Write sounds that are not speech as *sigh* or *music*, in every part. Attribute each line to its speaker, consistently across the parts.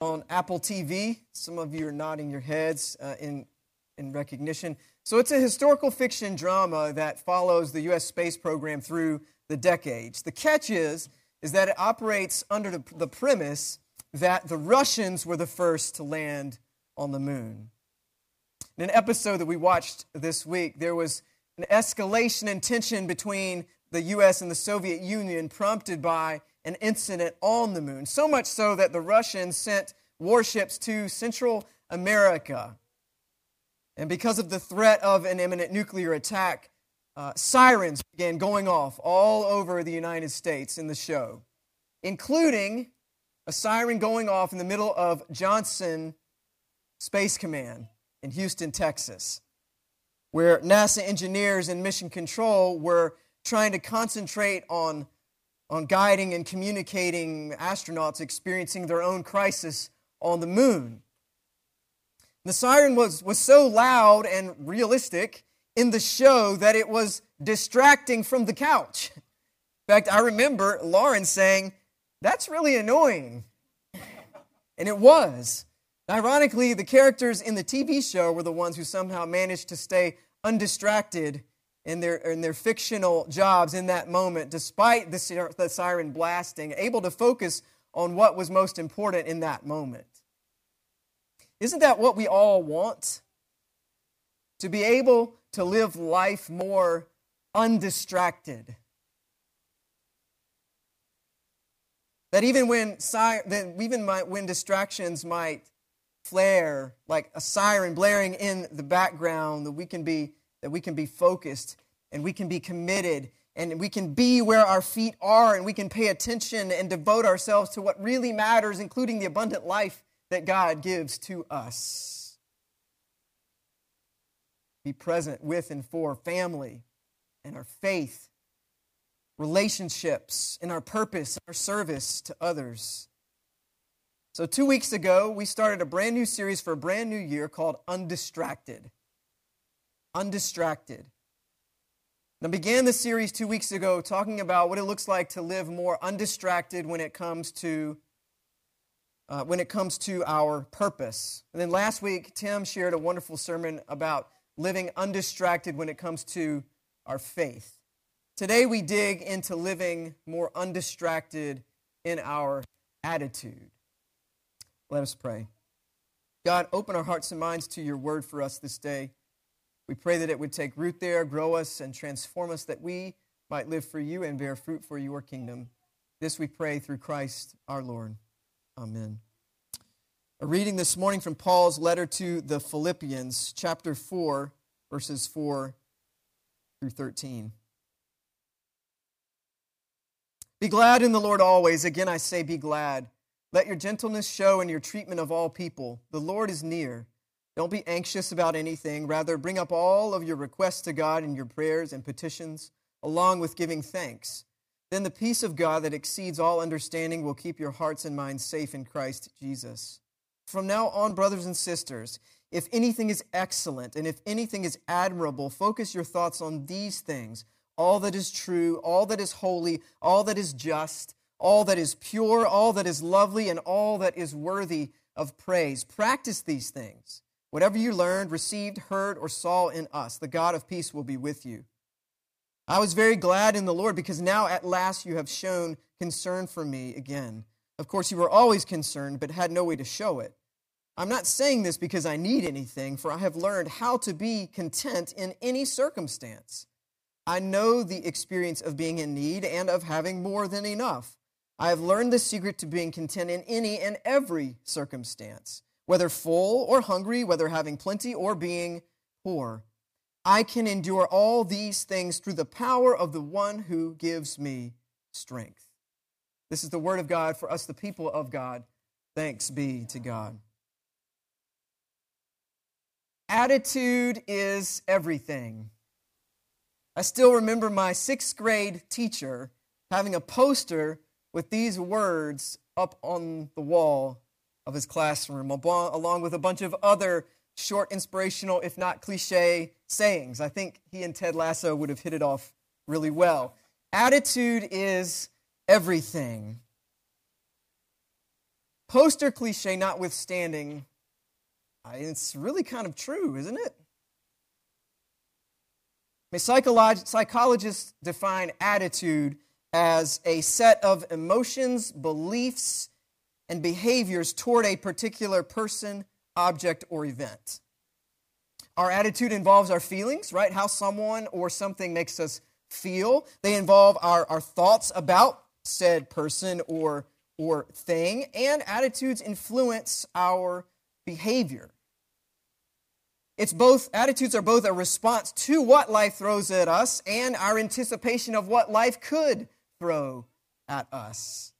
Speaker 1: on Apple TV. Some of you are nodding your heads uh, in, in recognition. So it's a historical fiction drama that follows the U.S. space program through the decades. The catch is, is that it operates under the, the premise that the Russians were the first to land on the moon. In an episode that we watched this week, there was an escalation in tension between the U.S. and the Soviet Union prompted by an incident on the moon. So much so that the Russians sent warships to Central America. And because of the threat of an imminent nuclear attack, uh, sirens began going off all over the United States in the show, including a siren going off in the middle of Johnson Space Command in Houston, Texas, where NASA engineers and mission control were trying to concentrate on on guiding and communicating astronauts experiencing their own crisis on the moon. The siren was, was so loud and realistic in the show that it was distracting from the couch. In fact, I remember Lauren saying, That's really annoying. And it was. Ironically, the characters in the TV show were the ones who somehow managed to stay undistracted in their, in their fictional jobs in that moment, despite the, the siren blasting, able to focus on what was most important in that moment. Isn't that what we all want? To be able to live life more undistracted. That even when, that even when distractions might flare, like a siren blaring in the background, that we can be that we can be focused and we can be committed and we can be where our feet are and we can pay attention and devote ourselves to what really matters, including the abundant life that God gives to us. Be present with and for family and our faith, relationships, and our purpose, our service to others. So, two weeks ago, we started a brand new series for a brand new year called Undistracted undistracted. I began the series two weeks ago talking about what it looks like to live more undistracted when it comes to uh, when it comes to our purpose. And then last week, Tim shared a wonderful sermon about living undistracted when it comes to our faith. Today, we dig into living more undistracted in our attitude. Let us pray. God, open our hearts and minds to your word for us this day. We pray that it would take root there, grow us, and transform us, that we might live for you and bear fruit for your kingdom. This we pray through Christ our Lord. Amen. A reading this morning from Paul's letter to the Philippians, chapter 4, verses 4 through 13. Be glad in the Lord always. Again, I say, be glad. Let your gentleness show in your treatment of all people. The Lord is near. Don't be anxious about anything. Rather, bring up all of your requests to God in your prayers and petitions, along with giving thanks. Then the peace of God that exceeds all understanding will keep your hearts and minds safe in Christ Jesus. From now on, brothers and sisters, if anything is excellent and if anything is admirable, focus your thoughts on these things all that is true, all that is holy, all that is just, all that is pure, all that is lovely, and all that is worthy of praise. Practice these things. Whatever you learned, received, heard, or saw in us, the God of peace will be with you. I was very glad in the Lord because now at last you have shown concern for me again. Of course, you were always concerned, but had no way to show it. I'm not saying this because I need anything, for I have learned how to be content in any circumstance. I know the experience of being in need and of having more than enough. I have learned the secret to being content in any and every circumstance whether full or hungry, whether having plenty or being poor. I can endure all these things through the power of the one who gives me strength. This is the word of God for us, the people of God. Thanks be to God. Attitude is everything. I still remember my sixth grade teacher having a poster with these words up on the wall of his classroom, along with a bunch of other short, inspirational, if not cliche, sayings. I think he and Ted Lasso would have hit it off really well. Attitude is everything. Poster cliche notwithstanding, it's really kind of true, isn't it? I mean, psycholog- psychologists define attitude as a set of emotions, beliefs, and behaviors toward a particular person, object, or event. Our attitude involves our feelings, right? How someone or something makes us feel. They involve our, our thoughts about said person or, or thing, and attitudes influence our behavior. It's both, attitudes are both a response to what life throws at us and our anticipation of what life could throw at us.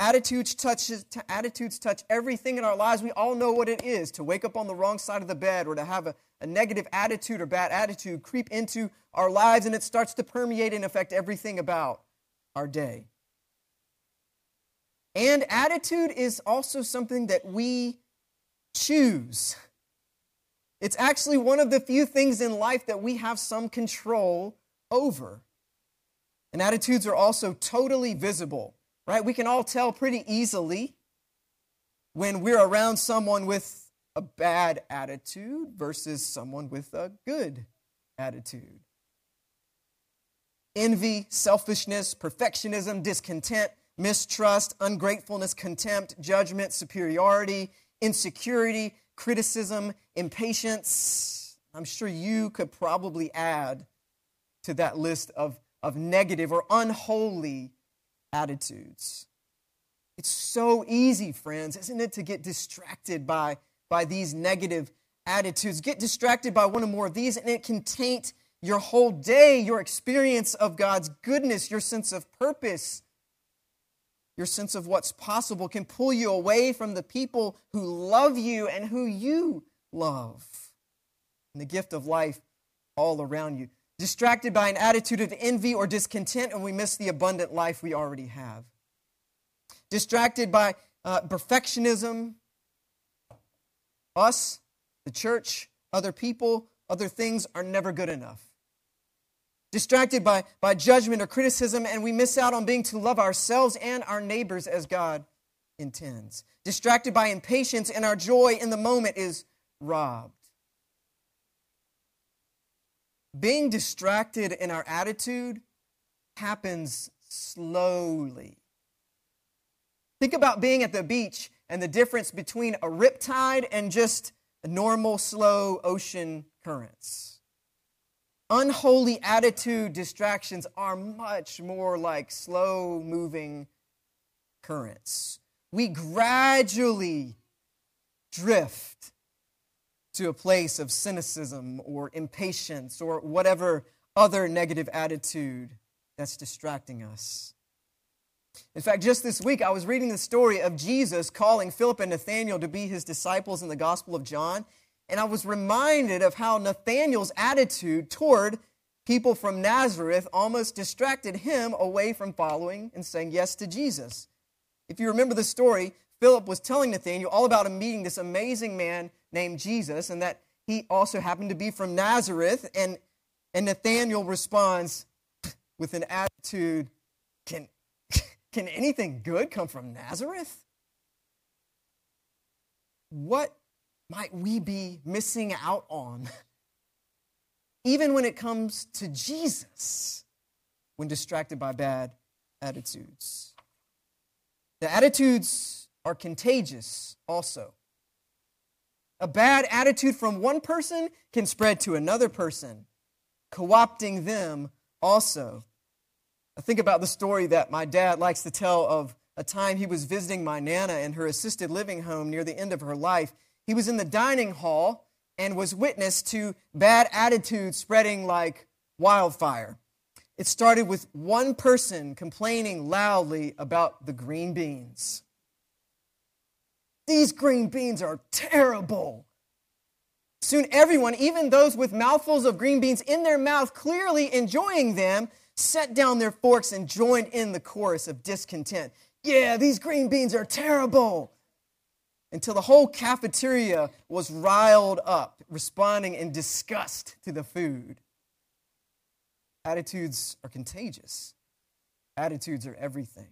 Speaker 1: Attitudes, touches, t- attitudes touch everything in our lives. We all know what it is to wake up on the wrong side of the bed or to have a, a negative attitude or bad attitude creep into our lives and it starts to permeate and affect everything about our day. And attitude is also something that we choose. It's actually one of the few things in life that we have some control over. And attitudes are also totally visible, right? We can all tell pretty easily when we're around someone with a bad attitude versus someone with a good attitude. Envy, selfishness, perfectionism, discontent, mistrust, ungratefulness, contempt, judgment, superiority, insecurity, criticism, impatience. I'm sure you could probably add to that list of, of negative or unholy attitudes. It's so easy, friends, isn't it, to get distracted by, by these negative attitudes. Get distracted by one or more of these, and it can taint your whole day, your experience of God's goodness, your sense of purpose, your sense of what's possible can pull you away from the people who love you and who you love. And the gift of life all around you. Distracted by an attitude of envy or discontent, and we miss the abundant life we already have. Distracted by uh, perfectionism, us, the church, other people, other things are never good enough distracted by, by judgment or criticism, and we miss out on being to love ourselves and our neighbors as God intends. Distracted by impatience, and our joy in the moment is robbed. Being distracted in our attitude happens slowly. Think about being at the beach and the difference between a riptide and just normal, slow ocean currents. Unholy attitude distractions are much more like slow moving currents. We gradually drift to a place of cynicism or impatience or whatever other negative attitude that's distracting us. In fact, just this week, I was reading the story of Jesus calling Philip and Nathanael to be his disciples in the Gospel of John. And I was reminded of how Nathanael's attitude toward people from Nazareth almost distracted him away from following and saying yes to Jesus. If you remember the story, Philip was telling Nathanael all about him meeting this amazing man named Jesus and that he also happened to be from Nazareth. And, and Nathanael responds with an attitude can, *laughs* can anything good come from Nazareth? What might we be missing out on? *laughs* Even when it comes to Jesus, when distracted by bad attitudes. The attitudes are contagious also. A bad attitude from one person can spread to another person, co opting them also. I think about the story that my dad likes to tell of a time he was visiting my Nana in her assisted living home near the end of her life. He was in the dining hall and was witness to bad attitudes spreading like wildfire. It started with one person complaining loudly about the green beans. These green beans are terrible. Soon, everyone, even those with mouthfuls of green beans in their mouth, clearly enjoying them, set down their forks and joined in the chorus of discontent. Yeah, these green beans are terrible until the whole cafeteria was riled up, responding in disgust to the food. Attitudes are contagious, attitudes are everything.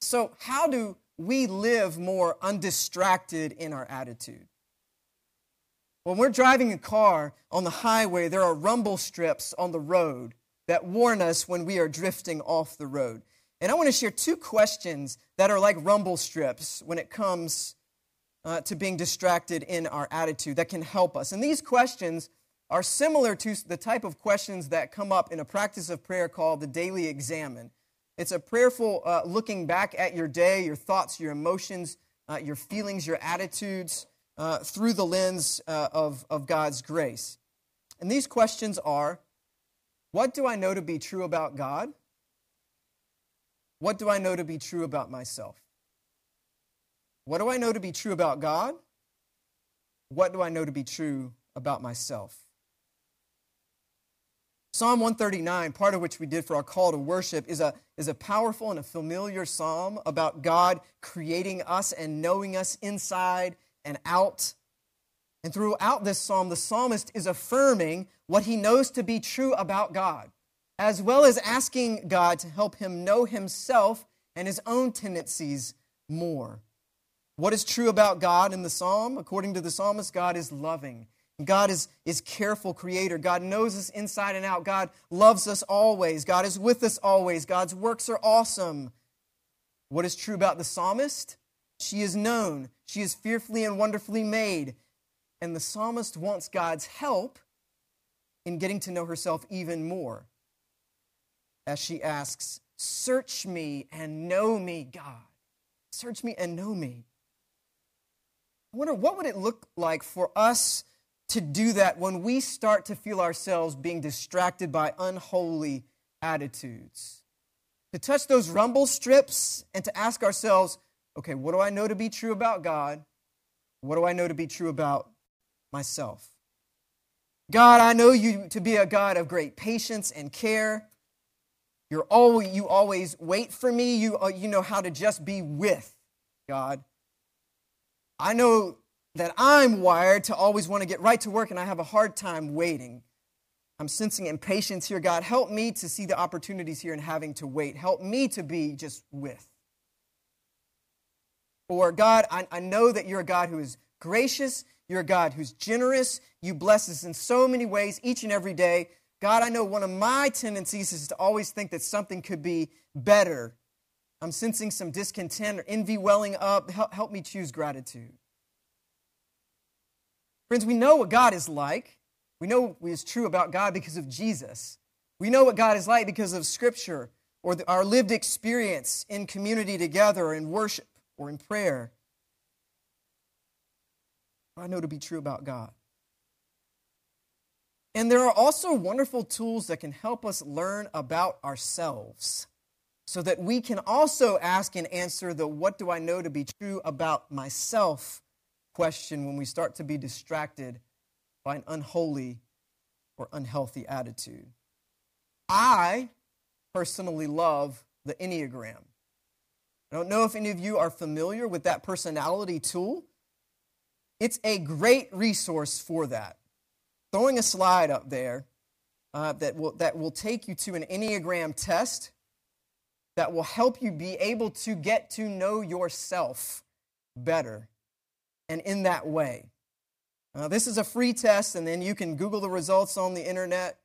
Speaker 1: So, how do we live more undistracted in our attitude. When we're driving a car on the highway, there are rumble strips on the road that warn us when we are drifting off the road. And I want to share two questions that are like rumble strips when it comes uh, to being distracted in our attitude that can help us. And these questions are similar to the type of questions that come up in a practice of prayer called the daily examen. It's a prayerful uh, looking back at your day, your thoughts, your emotions, uh, your feelings, your attitudes uh, through the lens uh, of, of God's grace. And these questions are What do I know to be true about God? What do I know to be true about myself? What do I know to be true about God? What do I know to be true about myself? Psalm 139, part of which we did for our call to worship, is a, is a powerful and a familiar psalm about God creating us and knowing us inside and out. And throughout this psalm, the psalmist is affirming what he knows to be true about God, as well as asking God to help him know himself and his own tendencies more. What is true about God in the psalm? According to the psalmist, God is loving God is, is careful creator. God knows us inside and out. God loves us always. God is with us always. God's works are awesome. What is true about the psalmist? She is known. She is fearfully and wonderfully made. And the psalmist wants God's help in getting to know herself even more. As she asks, Search me and know me, God. Search me and know me. I wonder what would it look like for us to do that when we start to feel ourselves being distracted by unholy attitudes. To touch those rumble strips and to ask ourselves, okay, what do I know to be true about God? What do I know to be true about myself? God, I know you to be a God of great patience and care. You're always, you always wait for me. You, uh, you know how to just be with God. I know that I'm wired to always want to get right to work and I have a hard time waiting. I'm sensing impatience here. God, help me to see the opportunities here and having to wait. Help me to be just with. Or, God, I, I know that you're a God who is gracious. You're a God who's generous. You bless us in so many ways each and every day. God, I know one of my tendencies is to always think that something could be better. I'm sensing some discontent or envy welling up. Help, help me choose gratitude. Friends, we know what God is like. We know what is true about God because of Jesus. We know what God is like because of Scripture or the, our lived experience in community together, in worship, or in prayer. I know to be true about God. And there are also wonderful tools that can help us learn about ourselves so that we can also ask and answer the what do I know to be true about myself question when we start to be distracted by an unholy or unhealthy attitude. I personally love the Enneagram. I don't know if any of you are familiar with that personality tool. It's a great resource for that. Throwing a slide up there uh, that, will, that will take you to an Enneagram test that will help you be able to get to know yourself better and in that way. This is a free test, and then you can Google the results on the internet.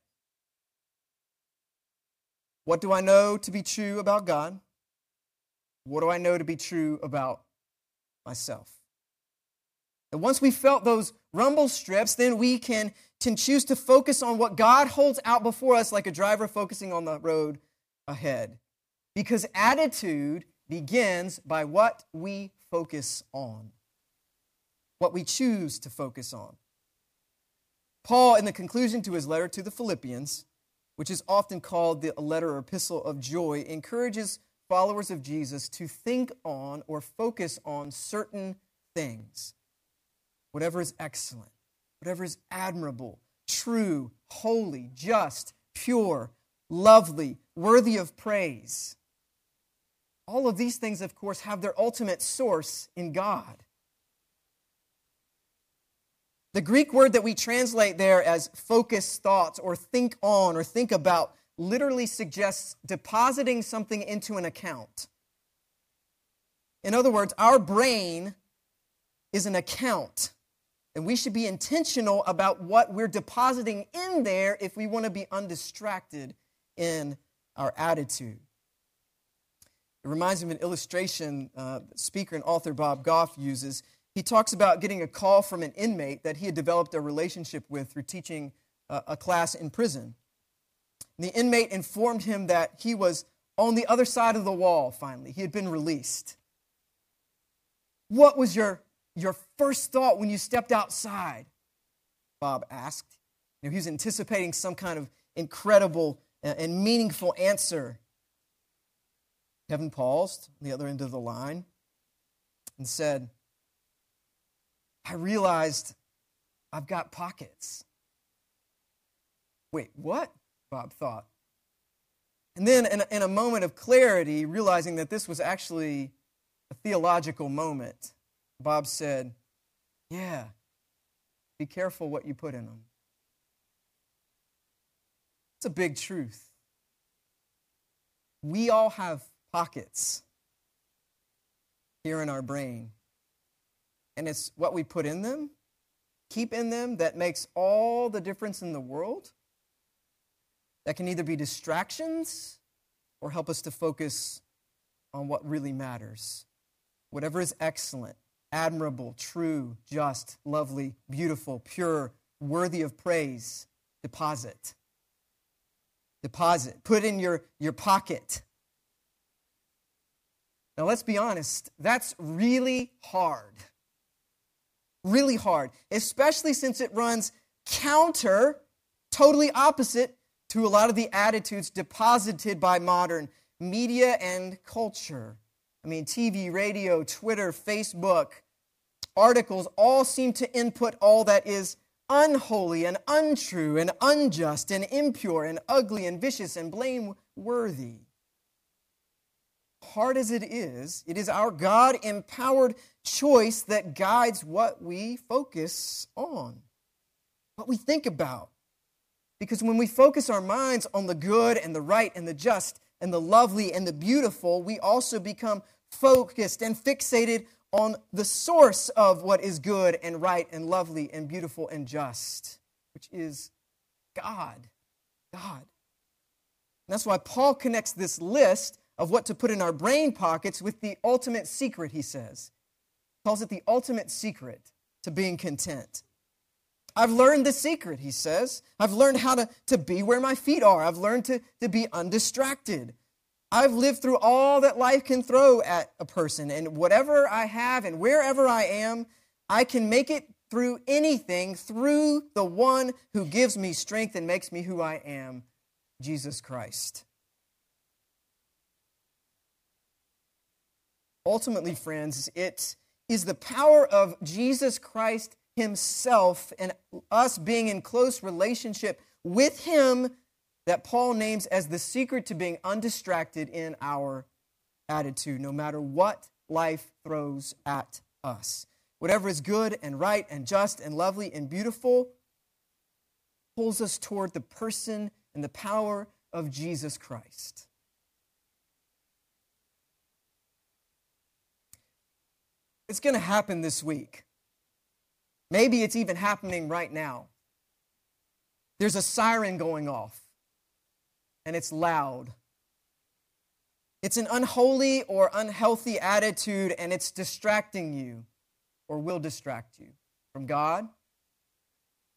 Speaker 1: What do I know to be true about God? What do I know to be true about myself? And once we felt those rumble strips, then we can, can choose to focus on what God holds out before us, like a driver focusing on the road ahead. Because attitude begins by what we focus on what we choose to focus on. Paul, in the conclusion to his letter to the Philippians, which is often called the letter or epistle of joy, encourages followers of Jesus to think on or focus on certain things. Whatever is excellent, whatever is admirable, true, holy, just, pure, lovely, worthy of praise. All of these things, of course, have their ultimate source in God. The Greek word that we translate there as focus thoughts or think on or think about literally suggests depositing something into an account. In other words, our brain is an account, and we should be intentional about what we're depositing in there if we want to be undistracted in our attitude. It reminds me of an illustration uh, speaker and author Bob Goff uses. He talks about getting a call from an inmate that he had developed a relationship with through teaching uh, a class in prison. The inmate informed him that he was on the other side of the wall finally. He had been released. What was your, your first thought when you stepped outside? Bob asked. You know, he was anticipating some kind of incredible and meaningful answer. Kevin paused on the other end of the line and said, I realized I've got pockets. Wait, what? Bob thought. And then, in a, in a moment of clarity, realizing that this was actually a theological moment, Bob said, Yeah, be careful what you put in them. It's a big truth. We all have pockets here in our brain. And it's what we put in them, keep in them, that makes all the difference in the world. That can either be distractions or help us to focus on what really matters. Whatever is excellent, admirable, true, just, lovely, beautiful, pure, worthy of praise, deposit. Deposit. Put in your, your pocket. Now, let's be honest, that's really hard. Really hard, especially since it runs counter, totally opposite to a lot of the attitudes deposited by modern media and culture. I mean, TV, radio, Twitter, Facebook, articles all seem to input all that is unholy and untrue and unjust and impure and ugly and vicious and blameworthy hard as it is, it is our God empowered choice that guides what we focus on, what we think about. Because when we focus our minds on the good and the right and the just and the lovely and the beautiful, we also become focused and fixated on the source of what is good and right and lovely and beautiful and just, which is God. God. And that's why Paul connects this list of what to put in our brain pockets with the ultimate secret, he says. He calls it the ultimate secret to being content. I've learned the secret, he says. I've learned how to, to be where my feet are. I've learned to, to be undistracted. I've lived through all that life can throw at a person, and whatever I have and wherever I am, I can make it through anything through the one who gives me strength and makes me who I am, Jesus Christ. Ultimately, friends, it is the power of Jesus Christ Himself and us being in close relationship with Him that Paul names as the secret to being undistracted in our attitude, no matter what life throws at us. Whatever is good and right and just and lovely and beautiful pulls us toward the person and the power of Jesus Christ. It's going to happen this week. Maybe it's even happening right now. There's a siren going off, and it's loud. It's an unholy or unhealthy attitude, and it's distracting you or will distract you from God,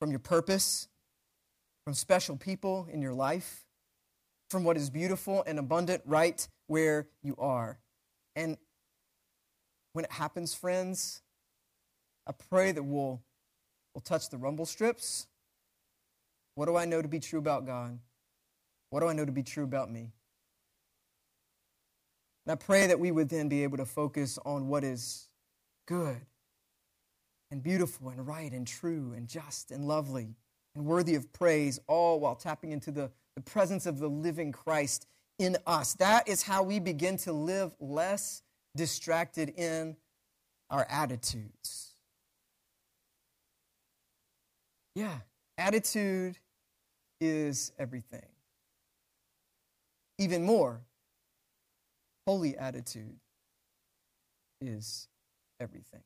Speaker 1: from your purpose, from special people in your life, from what is beautiful and abundant right where you are. And when it happens, friends, I pray that we'll, we'll touch the rumble strips. What do I know to be true about God? What do I know to be true about me? And I pray that we would then be able to focus on what is good and beautiful and right and true and just and lovely and worthy of praise, all while tapping into the, the presence of the living Christ in us. That is how we begin to live less distracted in our attitudes. Yeah, attitude is everything. Even more, holy attitude is everything.